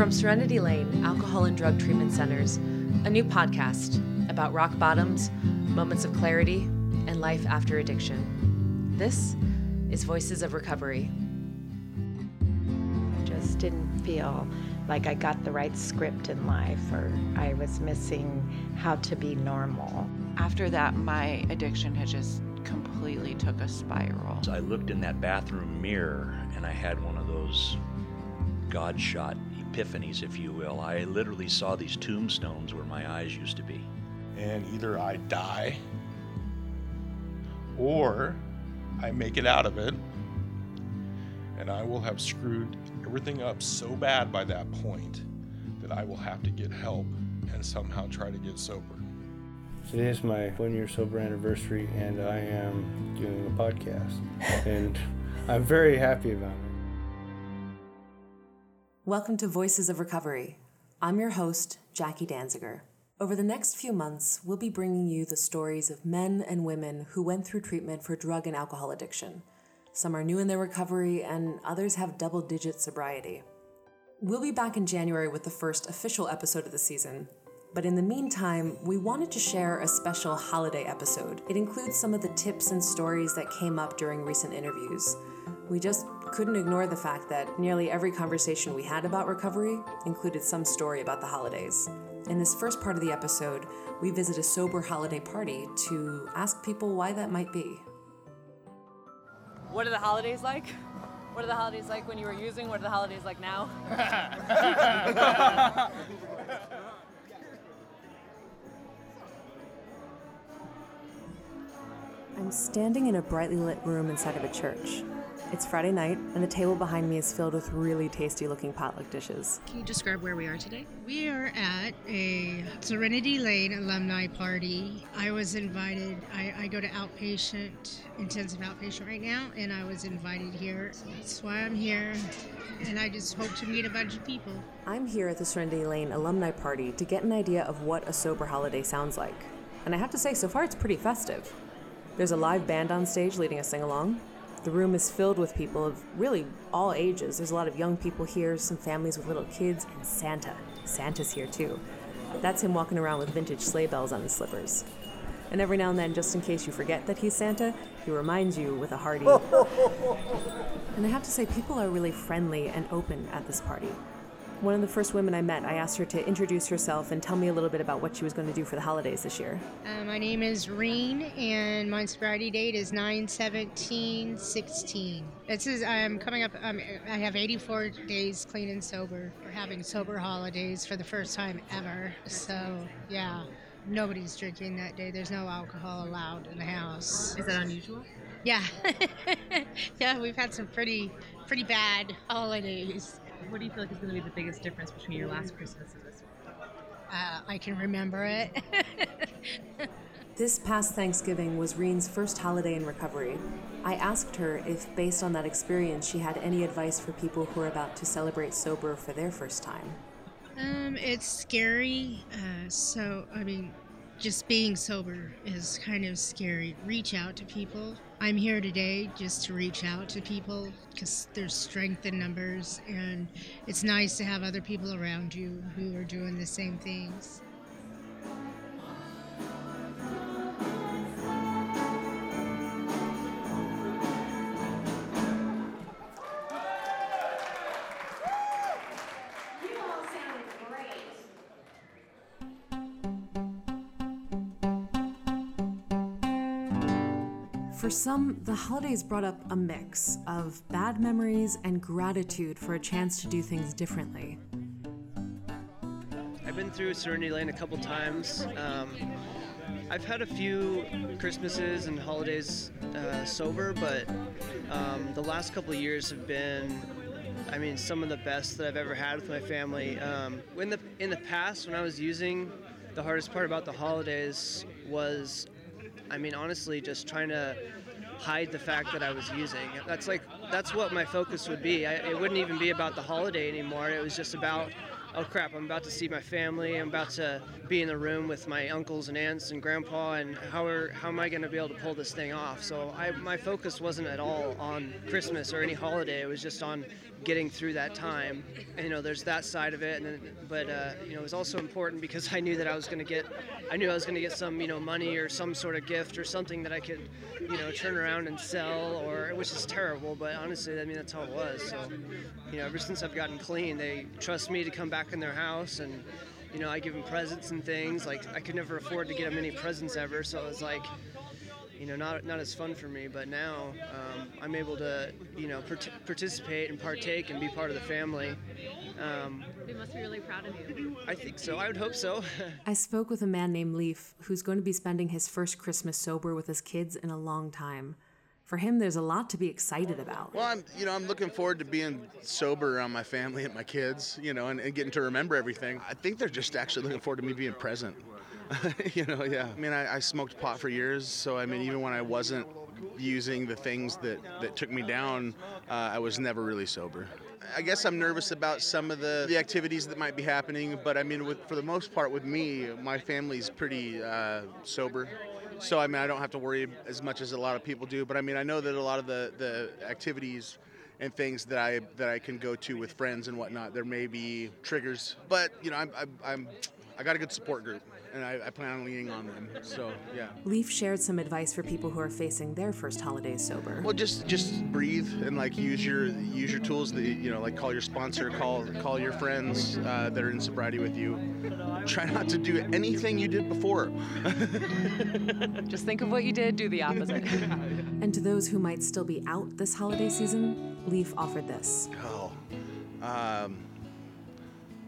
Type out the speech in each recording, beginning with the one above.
From Serenity Lane Alcohol and Drug Treatment Centers, a new podcast about rock bottoms, moments of clarity, and life after addiction. This is Voices of Recovery. I just didn't feel like I got the right script in life or I was missing how to be normal. After that, my addiction had just completely took a spiral. I looked in that bathroom mirror and I had one of those God shot epiphanies, if you will. I literally saw these tombstones where my eyes used to be. And either I die or I make it out of it and I will have screwed everything up so bad by that point that I will have to get help and somehow try to get sober. Today is my one year sober anniversary, and I am doing a podcast. and I'm very happy about it. Welcome to Voices of Recovery. I'm your host, Jackie Danziger. Over the next few months, we'll be bringing you the stories of men and women who went through treatment for drug and alcohol addiction. Some are new in their recovery, and others have double digit sobriety. We'll be back in January with the first official episode of the season, but in the meantime, we wanted to share a special holiday episode. It includes some of the tips and stories that came up during recent interviews. We just couldn't ignore the fact that nearly every conversation we had about recovery included some story about the holidays. In this first part of the episode, we visit a sober holiday party to ask people why that might be. What are the holidays like? What are the holidays like when you were using? What are the holidays like now? I'm standing in a brightly lit room inside of a church. It's Friday night, and the table behind me is filled with really tasty looking potluck dishes. Can you describe where we are today? We are at a Serenity Lane alumni party. I was invited, I, I go to outpatient, intensive outpatient right now, and I was invited here. So that's why I'm here, and I just hope to meet a bunch of people. I'm here at the Serenity Lane alumni party to get an idea of what a sober holiday sounds like. And I have to say, so far it's pretty festive. There's a live band on stage leading a sing along. The room is filled with people of really all ages. There's a lot of young people here, some families with little kids, and Santa. Santa's here too. That's him walking around with vintage sleigh bells on his slippers. And every now and then, just in case you forget that he's Santa, he reminds you with a hearty. and I have to say, people are really friendly and open at this party. One of the first women I met, I asked her to introduce herself and tell me a little bit about what she was going to do for the holidays this year. Uh, my name is Reen, and my sobriety date is 9 17 16. This is, I'm coming up, um, I have 84 days clean and sober. We're having sober holidays for the first time ever. So, yeah, nobody's drinking that day. There's no alcohol allowed in the house. Is that unusual? Yeah. yeah, we've had some pretty, pretty bad holidays. What do you feel like is going to be the biggest difference between your last Christmas and this one? Uh, I can remember it. This past Thanksgiving was Reen's first holiday in recovery. I asked her if, based on that experience, she had any advice for people who are about to celebrate sober for their first time. um, it's scary. Uh, so, I mean, just being sober is kind of scary. Reach out to people. I'm here today just to reach out to people because there's strength in numbers, and it's nice to have other people around you who are doing the same things. For some, the holidays brought up a mix of bad memories and gratitude for a chance to do things differently. I've been through Serenity Lane a couple times. Um, I've had a few Christmases and holidays uh, sober, but um, the last couple years have been, I mean, some of the best that I've ever had with my family. Um, in the in the past, when I was using, the hardest part about the holidays was, I mean, honestly, just trying to hide the fact that I was using. That's like that's what my focus would be. I, it wouldn't even be about the holiday anymore. It was just about oh crap, I'm about to see my family. I'm about to be in the room with my uncles and aunts and grandpa, and how are how am I going to be able to pull this thing off? So I, my focus wasn't at all on Christmas or any holiday. It was just on getting through that time. And, you know, there's that side of it, and then, but uh, you know, it was also important because I knew that I was going to get, I knew I was going to get some, you know, money or some sort of gift or something that I could, you know, turn around and sell, or which is terrible, but honestly, I mean, that's how it was. So, you know, ever since I've gotten clean, they trust me to come back in their house and. You know, I give them presents and things. Like I could never afford to get them any presents ever, so it was like, you know, not not as fun for me. But now um, I'm able to, you know, part- participate and partake and be part of the family. Um, They must be really proud of you. I think so. I would hope so. I spoke with a man named Leaf who's going to be spending his first Christmas sober with his kids in a long time. For him, there's a lot to be excited about. Well, I'm, you know, I'm looking forward to being sober around my family and my kids, you know, and, and getting to remember everything. I think they're just actually looking forward to me being present. you know, yeah. I mean, I, I smoked pot for years, so I mean, even when I wasn't using the things that, that took me down, uh, I was never really sober. I guess I'm nervous about some of the, the activities that might be happening, but I mean, with, for the most part, with me, my family's pretty uh, sober. So I mean, I don't have to worry as much as a lot of people do. But I mean, I know that a lot of the, the activities and things that I that I can go to with friends and whatnot, there may be triggers. But you know, I'm, I'm, I'm I got a good support group, and I, I plan on leaning on them. So yeah. Leaf shared some advice for people who are facing their first holidays sober. Well, just just breathe and like use your use your tools. That you know, like call your sponsor, call call your friends uh, that are in sobriety with you. Try not to do anything you did before. Just think of what you did, do the opposite. And to those who might still be out this holiday season, Leaf offered this. Oh, um,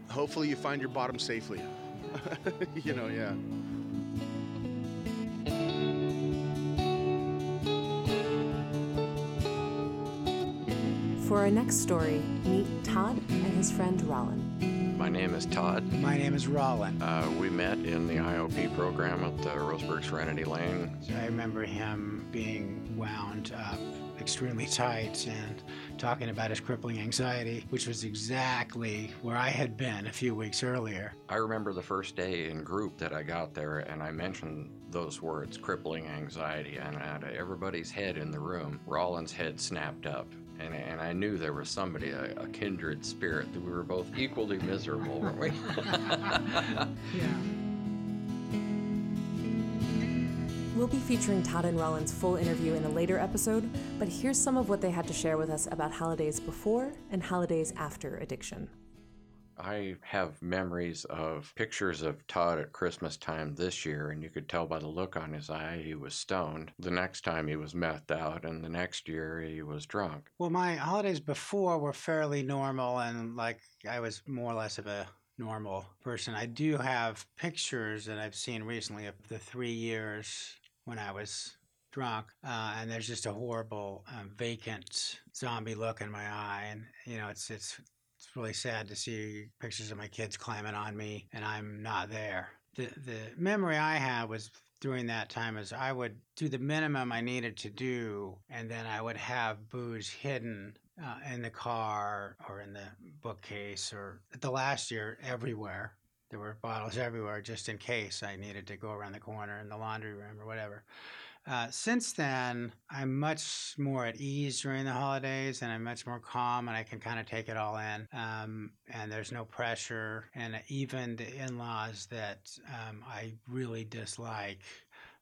hopefully you find your bottom safely. you know, yeah. For our next story, meet Todd and his friend Rollin. My name is Todd. My name is Rollin. Uh, we met in the IOP program at the Roseburg Serenity Lane. I remember him being wound up extremely tight and talking about his crippling anxiety, which was exactly where I had been a few weeks earlier. I remember the first day in group that I got there and I mentioned those words, crippling anxiety, and out of everybody's head in the room, Rollin's head snapped up. And, and I knew there was somebody, a, a kindred spirit, that we were both equally miserable, weren't we? yeah. We'll be featuring Todd and Rollin's full interview in a later episode, but here's some of what they had to share with us about holidays before and holidays after addiction. I have memories of pictures of Todd at Christmas time this year, and you could tell by the look on his eye he was stoned. The next time he was methed out, and the next year he was drunk. Well, my holidays before were fairly normal, and like I was more or less of a normal person. I do have pictures that I've seen recently of the three years when I was drunk, uh, and there's just a horrible, um, vacant zombie look in my eye, and you know, it's it's it's really sad to see pictures of my kids climbing on me, and I'm not there. The the memory I have was during that time is I would do the minimum I needed to do, and then I would have booze hidden uh, in the car or in the bookcase or the last year everywhere. There were bottles everywhere just in case I needed to go around the corner in the laundry room or whatever. Uh, since then, I'm much more at ease during the holidays and I'm much more calm and I can kind of take it all in. Um, and there's no pressure. And even the in laws that um, I really dislike,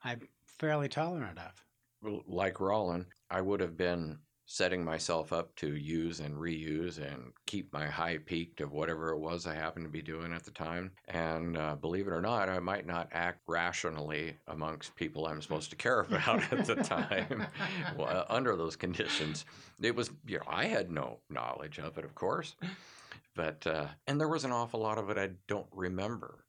I'm fairly tolerant of. Like Rollin, I would have been setting myself up to use and reuse and keep my high peaked of whatever it was I happened to be doing at the time. And uh, believe it or not, I might not act rationally amongst people I'm supposed to care about at the time well, under those conditions. It was, you know, I had no knowledge of it, of course. But, uh, and there was an awful lot of it I don't remember.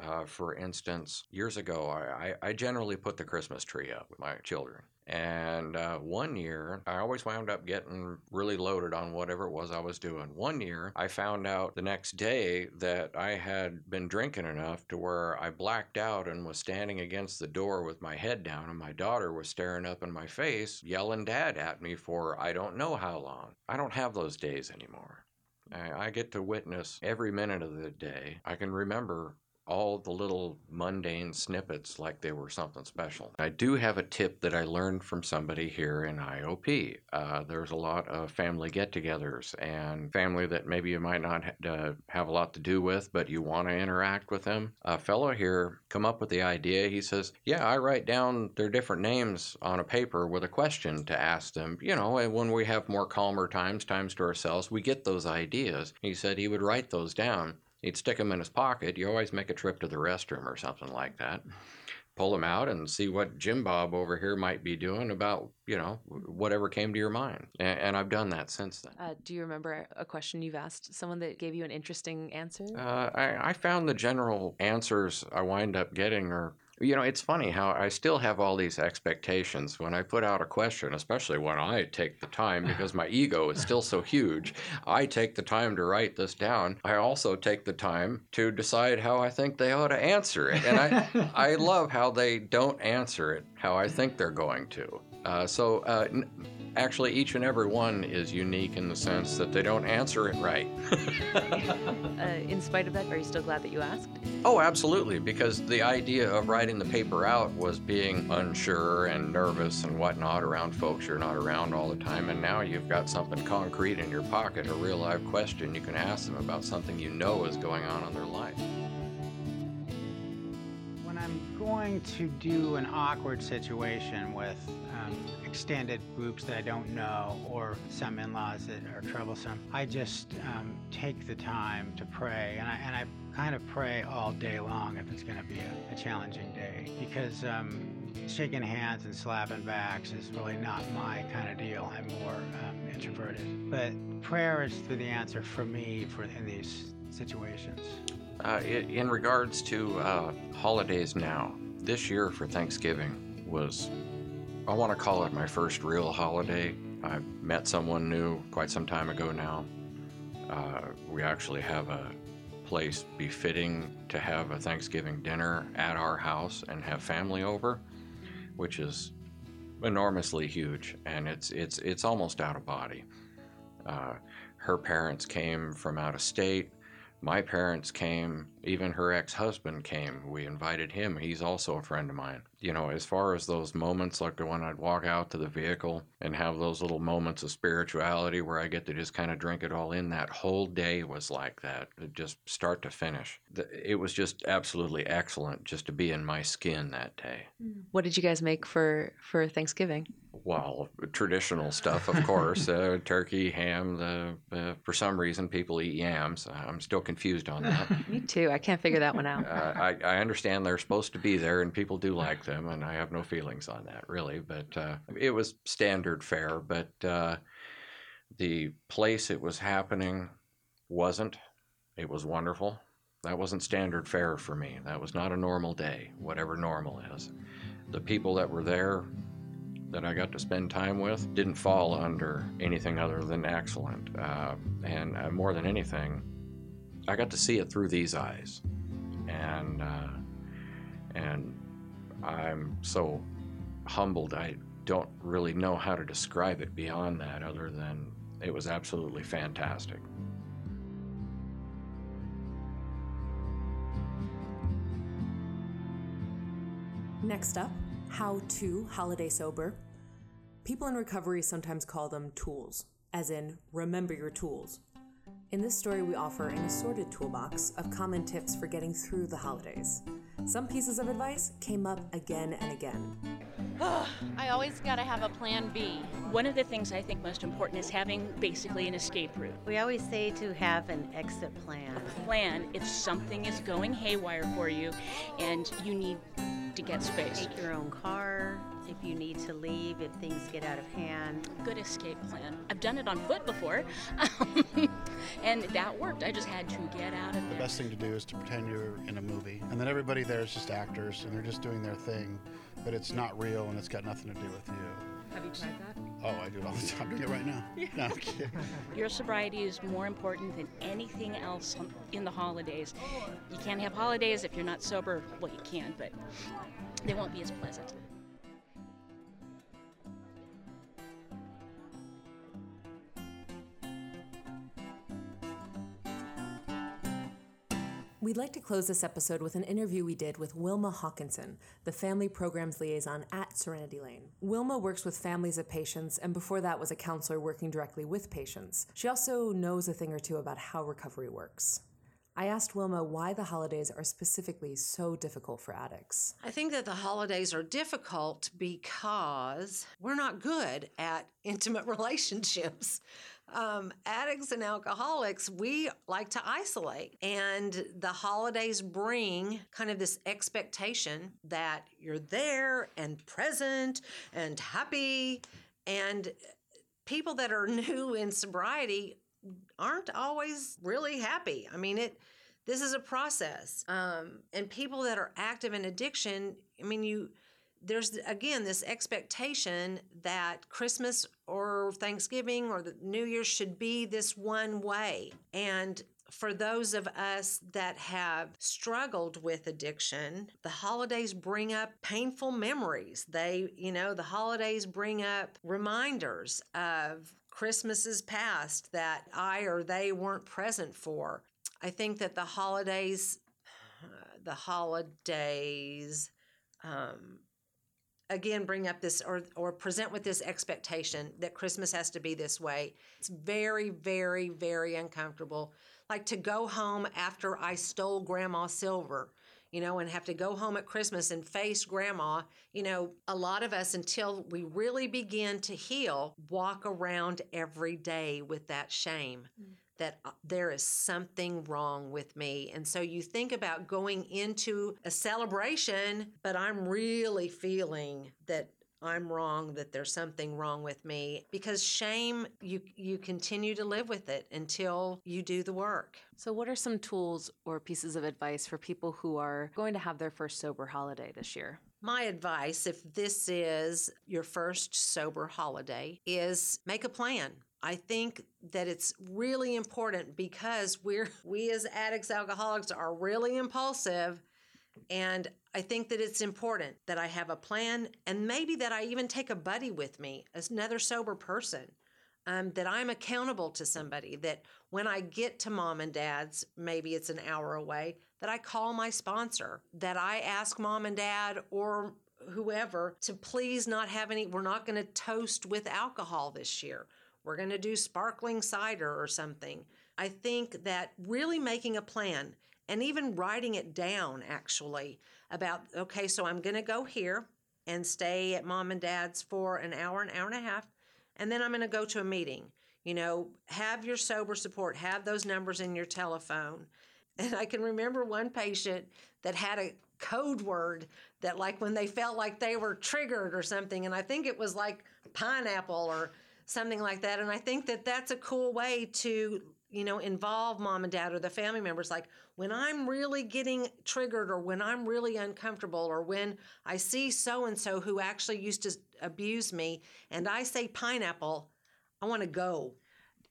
Uh, for instance, years ago, I, I, generally put the Christmas tree up with my children. And uh, one year, I always wound up getting really loaded on whatever it was I was doing. One year, I found out the next day that I had been drinking enough to where I blacked out and was standing against the door with my head down, and my daughter was staring up in my face, yelling dad at me for I don't know how long. I don't have those days anymore. I, I get to witness every minute of the day. I can remember all the little mundane snippets like they were something special. I do have a tip that I learned from somebody here in IOP. Uh, there's a lot of family get togethers and family that maybe you might not ha- uh, have a lot to do with, but you want to interact with them. A fellow here come up with the idea. He says, Yeah, I write down their different names on a paper with a question to ask them. You know, and when we have more calmer times, times to ourselves, we get those ideas. He said he would write those down. He'd stick them in his pocket. You always make a trip to the restroom or something like that. Pull them out and see what Jim Bob over here might be doing about, you know, whatever came to your mind. And, and I've done that since then. Uh, do you remember a question you've asked someone that gave you an interesting answer? Uh, I, I found the general answers I wind up getting are you know, it's funny how I still have all these expectations when I put out a question, especially when I take the time because my ego is still so huge. I take the time to write this down. I also take the time to decide how I think they ought to answer it. And I, I love how they don't answer it how I think they're going to. Uh, so, uh, n- actually, each and every one is unique in the sense that they don't answer it right. uh, in spite of that, are you still glad that you asked? Oh, absolutely, because the idea of writing the paper out was being unsure and nervous and whatnot around folks you're not around all the time, and now you've got something concrete in your pocket, a real live question you can ask them about something you know is going on in their life. When I'm going to do an awkward situation with um, extended groups that I don't know or some in laws that are troublesome, I just um, take the time to pray. And I, and I kind of pray all day long if it's going to be a, a, challenging day because um, shaking hands and slapping backs is really not my kind of deal. I'm more um, introverted. But prayer is the answer for me for in these situations. Uh, in regards to uh, holidays now, this year for Thanksgiving was, I want to call it my first real holiday. I met someone new quite some time ago now. Uh, we actually have a place befitting to have a Thanksgiving dinner at our house and have family over, which is enormously huge, and it's it's it's almost out of body. Uh, her parents came from out of state. My parents came, even her ex husband came. We invited him. He's also a friend of mine. You know, as far as those moments, like when I'd walk out to the vehicle and have those little moments of spirituality where I get to just kind of drink it all in, that whole day was like that, just start to finish. It was just absolutely excellent just to be in my skin that day. Hmm. What did you guys make for, for Thanksgiving? Well, traditional stuff, of course, uh, turkey, ham. The uh, for some reason people eat yams. I'm still confused on that. Me too. I can't figure that one out. uh, I, I understand they're supposed to be there, and people do like them, and I have no feelings on that really. But uh, it was standard fare. But uh, the place it was happening wasn't. It was wonderful. That wasn't standard fare for me. That was not a normal day, whatever normal is. The people that were there that I got to spend time with didn't fall under anything other than excellent. Uh, and uh, more than anything, I got to see it through these eyes. And, uh, and I'm so humbled. I don't really know how to describe it beyond that, other than it was absolutely fantastic. Next up, how to holiday sober. People in recovery sometimes call them tools, as in, remember your tools. In this story, we offer an assorted toolbox of common tips for getting through the holidays. Some pieces of advice came up again and again. I always got to have a plan B. One of the things I think most important is having basically an escape route. We always say to have an exit plan. A plan if something is going haywire for you and you need to get space. Take your own car if you need to leave, if things get out of hand. Good escape plan. I've done it on foot before, um, and that worked. I just had to get out of there. The best thing to do is to pretend you're in a movie, and then everybody there is just actors, and they're just doing their thing, but it's not real and it's got nothing to do with you. Have you tried that? Oh, I do it all the time. I'm doing it right now. No, I'm kidding. Your sobriety is more important than anything else in the holidays. You can't have holidays if you're not sober. Well, you can, but they won't be as pleasant. We'd like to close this episode with an interview we did with Wilma Hawkinson, the family programs liaison at Serenity Lane. Wilma works with families of patients, and before that was a counselor working directly with patients. She also knows a thing or two about how recovery works. I asked Wilma why the holidays are specifically so difficult for addicts. I think that the holidays are difficult because we're not good at intimate relationships. Um, addicts and alcoholics, we like to isolate. And the holidays bring kind of this expectation that you're there and present and happy. And people that are new in sobriety aren't always really happy. I mean, it. This is a process, um, and people that are active in addiction. I mean, you there's again this expectation that Christmas or Thanksgiving or the New Year should be this one way. And for those of us that have struggled with addiction, the holidays bring up painful memories. They, you know, the holidays bring up reminders of Christmases past that I or they weren't present for. I think that the holidays, uh, the holidays, um, again bring up this or or present with this expectation that Christmas has to be this way. It's very very very uncomfortable. Like to go home after I stole grandma's silver, you know, and have to go home at Christmas and face grandma. You know, a lot of us until we really begin to heal walk around every day with that shame. Mm that uh, there is something wrong with me. And so you think about going into a celebration, but I'm really feeling that I'm wrong, that there's something wrong with me. Because shame, you you continue to live with it until you do the work. So what are some tools or pieces of advice for people who are going to have their first sober holiday this year? My advice, if this is your first sober holiday, is make a plan. I think that it's really important because we're we as addicts alcoholics are really impulsive and I think that it's important that I have a plan and maybe that I even take a buddy with me, another sober person. Um, that I'm accountable to somebody, that when I get to mom and dad's, maybe it's an hour away, that I call my sponsor, that I ask mom and dad or whoever to please not have any, we're not going to toast with alcohol this year. We're going to do sparkling cider or something. I think that really making a plan and even writing it down actually about, okay, so I'm going to go here and stay at mom and dad's for an hour, an hour and a half, and then I'm going to go to a meeting. You know, have your sober support, have those numbers in your telephone. And I can remember one patient that had a code word that, like, when they felt like they were triggered or something, and I think it was like pineapple or something like that. And I think that that's a cool way to, you know, involve mom and dad or the family members. Like when I'm really getting triggered or when I'm really uncomfortable or when I see so and so who actually used to abuse me and I say pineapple, I want to go.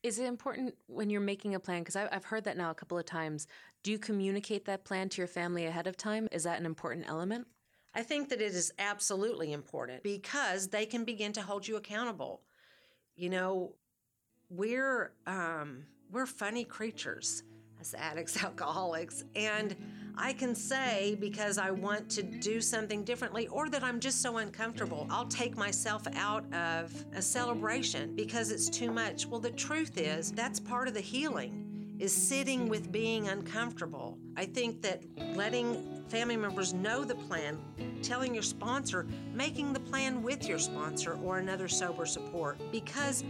Is it important when you're making a plan? Because I've heard that now a couple of times. Do you communicate that plan to your family ahead of time? Is that an important element? I think that it is absolutely important because they can begin to hold you accountable you know, we're um, we're funny creatures as addicts, alcoholics, and I can say because I want to do something differently or that I'm just so uncomfortable, I'll take myself out of a celebration because it's too much. Well, the truth is that's part of the healing is sitting with being uncomfortable. I think that letting family members know the plan, telling your sponsor, making the plan with your sponsor or another sober support because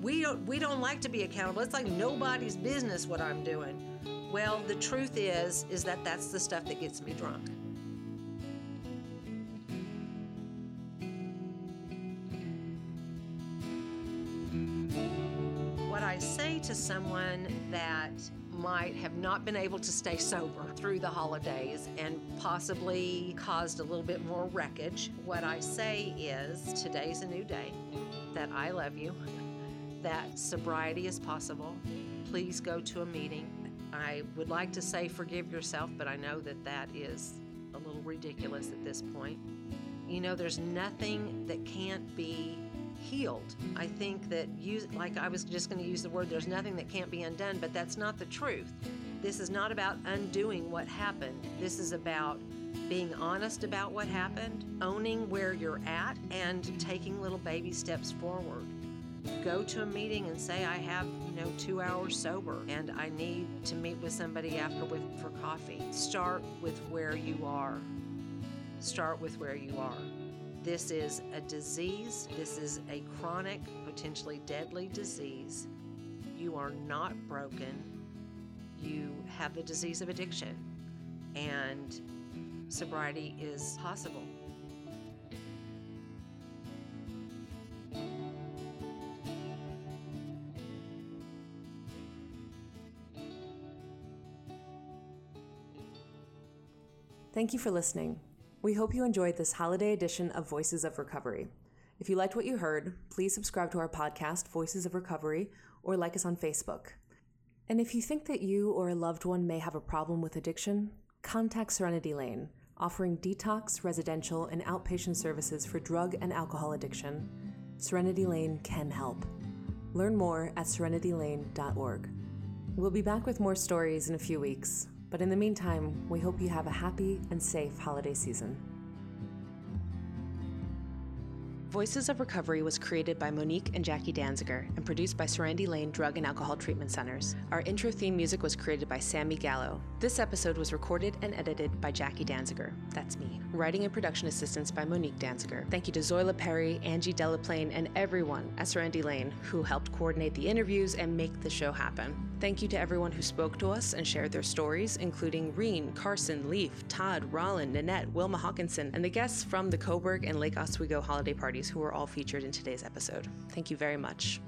we don't we don't like to be accountable. It's like nobody's business what I'm doing. Well, the truth is is that that's the stuff that gets me drunk. Say to someone that might have not been able to stay sober through the holidays and possibly caused a little bit more wreckage. What I say is today's a new day, that I love you, that sobriety is possible. Please go to a meeting. I would like to say forgive yourself, but I know that that is a little ridiculous at this point. You know, there's nothing that can't be healed. I think that you, like I was just going to use the word, there's nothing that can't be undone, but that's not the truth. This is not about undoing what happened. This is about being honest about what happened, owning where you're at, and taking little baby steps forward. Go to a meeting and say, I have, you know, two hours sober and I need to meet with somebody after with, for coffee. Start with where you are. Start with where you are. This is a disease. This is a chronic, potentially deadly disease. You are not broken. You have the disease of addiction. And sobriety is possible. Thank you for listening. We hope you enjoyed this holiday edition of Voices of Recovery. If you liked what you heard, please subscribe to our podcast, Voices of Recovery, or like us on Facebook. And if you think that you or a loved one may have a problem with addiction, contact Serenity Lane, offering detox, residential, and outpatient services for drug and alcohol addiction. Serenity Lane can help. Learn more at serenitylane.org. We'll be back with more stories in a few weeks, but in the meantime, we hope you have a happy and safe holiday season. Voices of Recovery was created by Monique and Jackie Danziger and produced by Serenity Lane Drug and Alcohol Treatment Centers. Our intro theme music was created by Sammy Gallo. This episode was recorded and edited by Jackie Danziger. That's me. Writing and production assistance by Monique Danziger. Thank you to Zoila Perry, Angie Delaplane, and everyone at Serenity Lane who helped coordinate the interviews and make the show happen. Thank you to everyone who spoke to us and shared their stories, including Reen, Carson, Leaf, Todd, Rollin, Nanette, Wilma Hawkinson, and the guests from the Coburg and Lake Oswego holiday parties who were all featured in today's episode. Thank you very much.